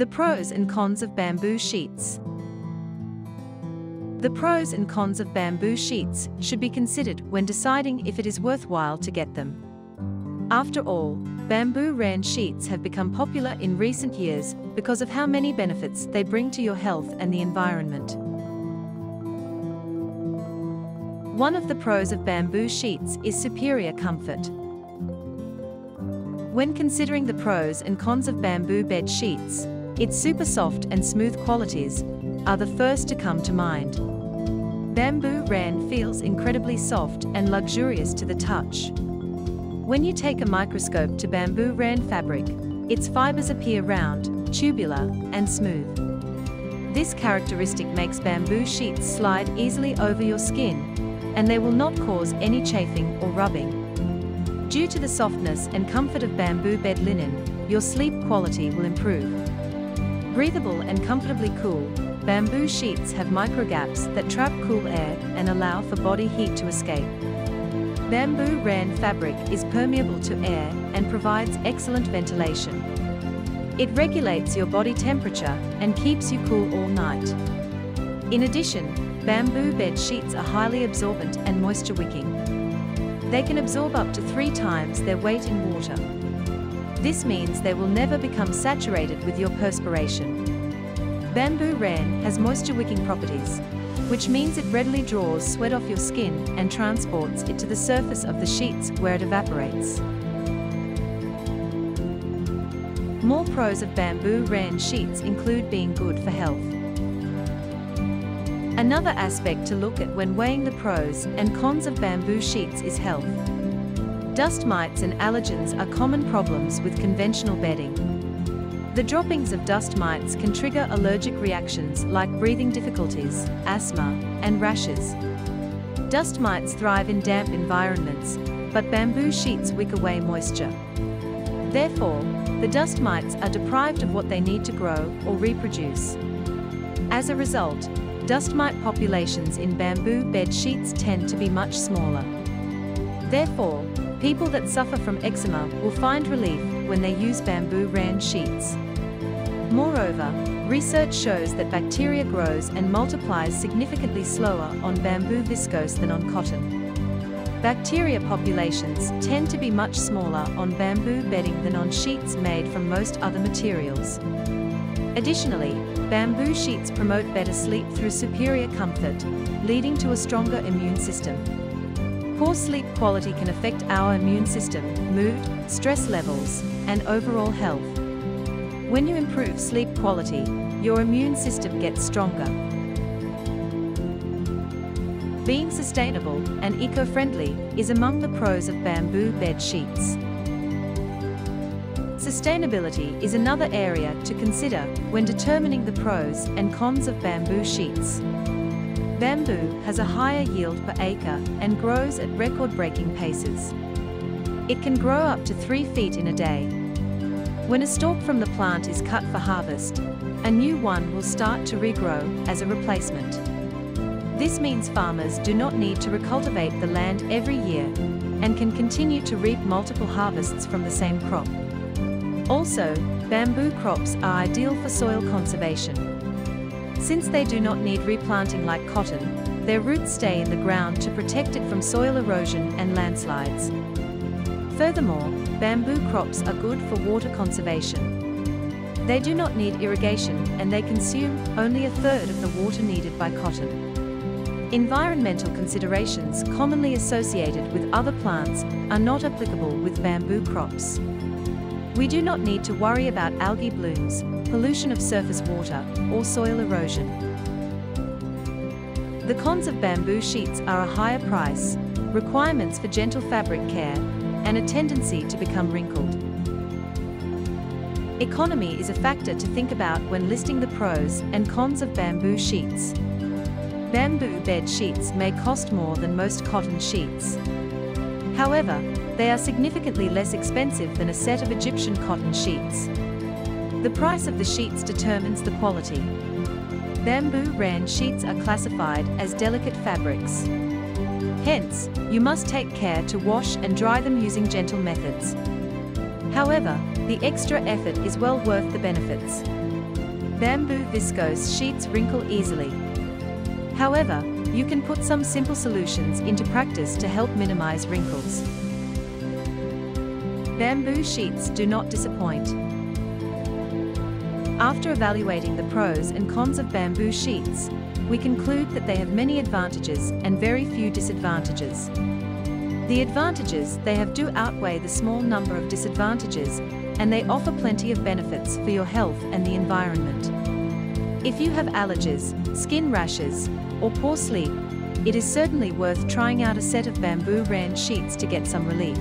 The pros and cons of bamboo sheets. The pros and cons of bamboo sheets should be considered when deciding if it is worthwhile to get them. After all, bamboo rayon sheets have become popular in recent years because of how many benefits they bring to your health and the environment. One of the pros of bamboo sheets is superior comfort. When considering the pros and cons of bamboo bed sheets, its super soft and smooth qualities are the first to come to mind. Bamboo rayon feels incredibly soft and luxurious to the touch. When you take a microscope to bamboo rayon fabric, its fibers appear round, tubular, and smooth. This characteristic makes bamboo sheets slide easily over your skin, and they will not cause any chafing or rubbing. Due to the softness and comfort of bamboo bed linen, your sleep quality will improve. Breathable and comfortably cool, bamboo sheets have micro gaps that trap cool air and allow for body heat to escape. Bamboo rayon fabric is permeable to air and provides excellent ventilation. It regulates your body temperature and keeps you cool all night. In addition, bamboo bed sheets are highly absorbent and moisture wicking. They can absorb up to three times their weight in water. This means they will never become saturated with your perspiration. Bamboo rayon has moisture wicking properties, which means it readily draws sweat off your skin and transports it to the surface of the sheets where it evaporates. More pros of bamboo rayon sheets include being good for health. Another aspect to look at when weighing the pros and cons of bamboo sheets is health. Dust mites and allergens are common problems with conventional bedding. The droppings of dust mites can trigger allergic reactions like breathing difficulties, asthma, and rashes. Dust mites thrive in damp environments, but bamboo sheets wick away moisture. Therefore, the dust mites are deprived of what they need to grow or reproduce. As a result, dust mite populations in bamboo bed sheets tend to be much smaller. Therefore, people that suffer from eczema will find relief when they use bamboo rayon sheets. Moreover, research shows that bacteria grows and multiplies significantly slower on bamboo viscose than on cotton. Bacteria populations tend to be much smaller on bamboo bedding than on sheets made from most other materials. Additionally, bamboo sheets promote better sleep through superior comfort, leading to a stronger immune system. Poor sleep quality can affect our immune system, mood, stress levels, and overall health. When you improve sleep quality, your immune system gets stronger. Being sustainable and eco-friendly is among the pros of bamboo bed sheets. Sustainability is another area to consider when determining the pros and cons of bamboo sheets. Bamboo has a higher yield per acre and grows at record-breaking paces. It can grow up to 3 feet in a day. When a stalk from the plant is cut for harvest, a new one will start to regrow as a replacement. This means farmers do not need to recultivate the land every year and can continue to reap multiple harvests from the same crop. Also, bamboo crops are ideal for soil conservation. Since they do not need replanting like cotton, their roots stay in the ground to protect it from soil erosion and landslides. Furthermore, bamboo crops are good for water conservation. They do not need irrigation and they consume only a third of the water needed by cotton. Environmental considerations commonly associated with other plants are not applicable with bamboo crops. We do not need to worry about algae blooms, pollution of surface water, or soil erosion. The cons of bamboo sheets are a higher price, requirements for gentle fabric care, and a tendency to become wrinkled. Economy is a factor to think about when listing the pros and cons of bamboo sheets. Bamboo bed sheets may cost more than most cotton sheets. However, they are significantly less expensive than a set of Egyptian cotton sheets. The price of the sheets determines the quality. Bamboo rayon sheets are classified as delicate fabrics. Hence, you must take care to wash and dry them using gentle methods. However, the extra effort is well worth the benefits. Bamboo viscose sheets wrinkle easily. However, you can put some simple solutions into practice to help minimize wrinkles. Bamboo sheets do not disappoint. After evaluating the pros and cons of bamboo sheets, we conclude that they have many advantages and very few disadvantages. The advantages they have do outweigh the small number of disadvantages, and they offer plenty of benefits for your health and the environment. If you have allergies, skin rashes, or poor sleep, it is certainly worth trying out a set of bamboo rayon sheets to get some relief.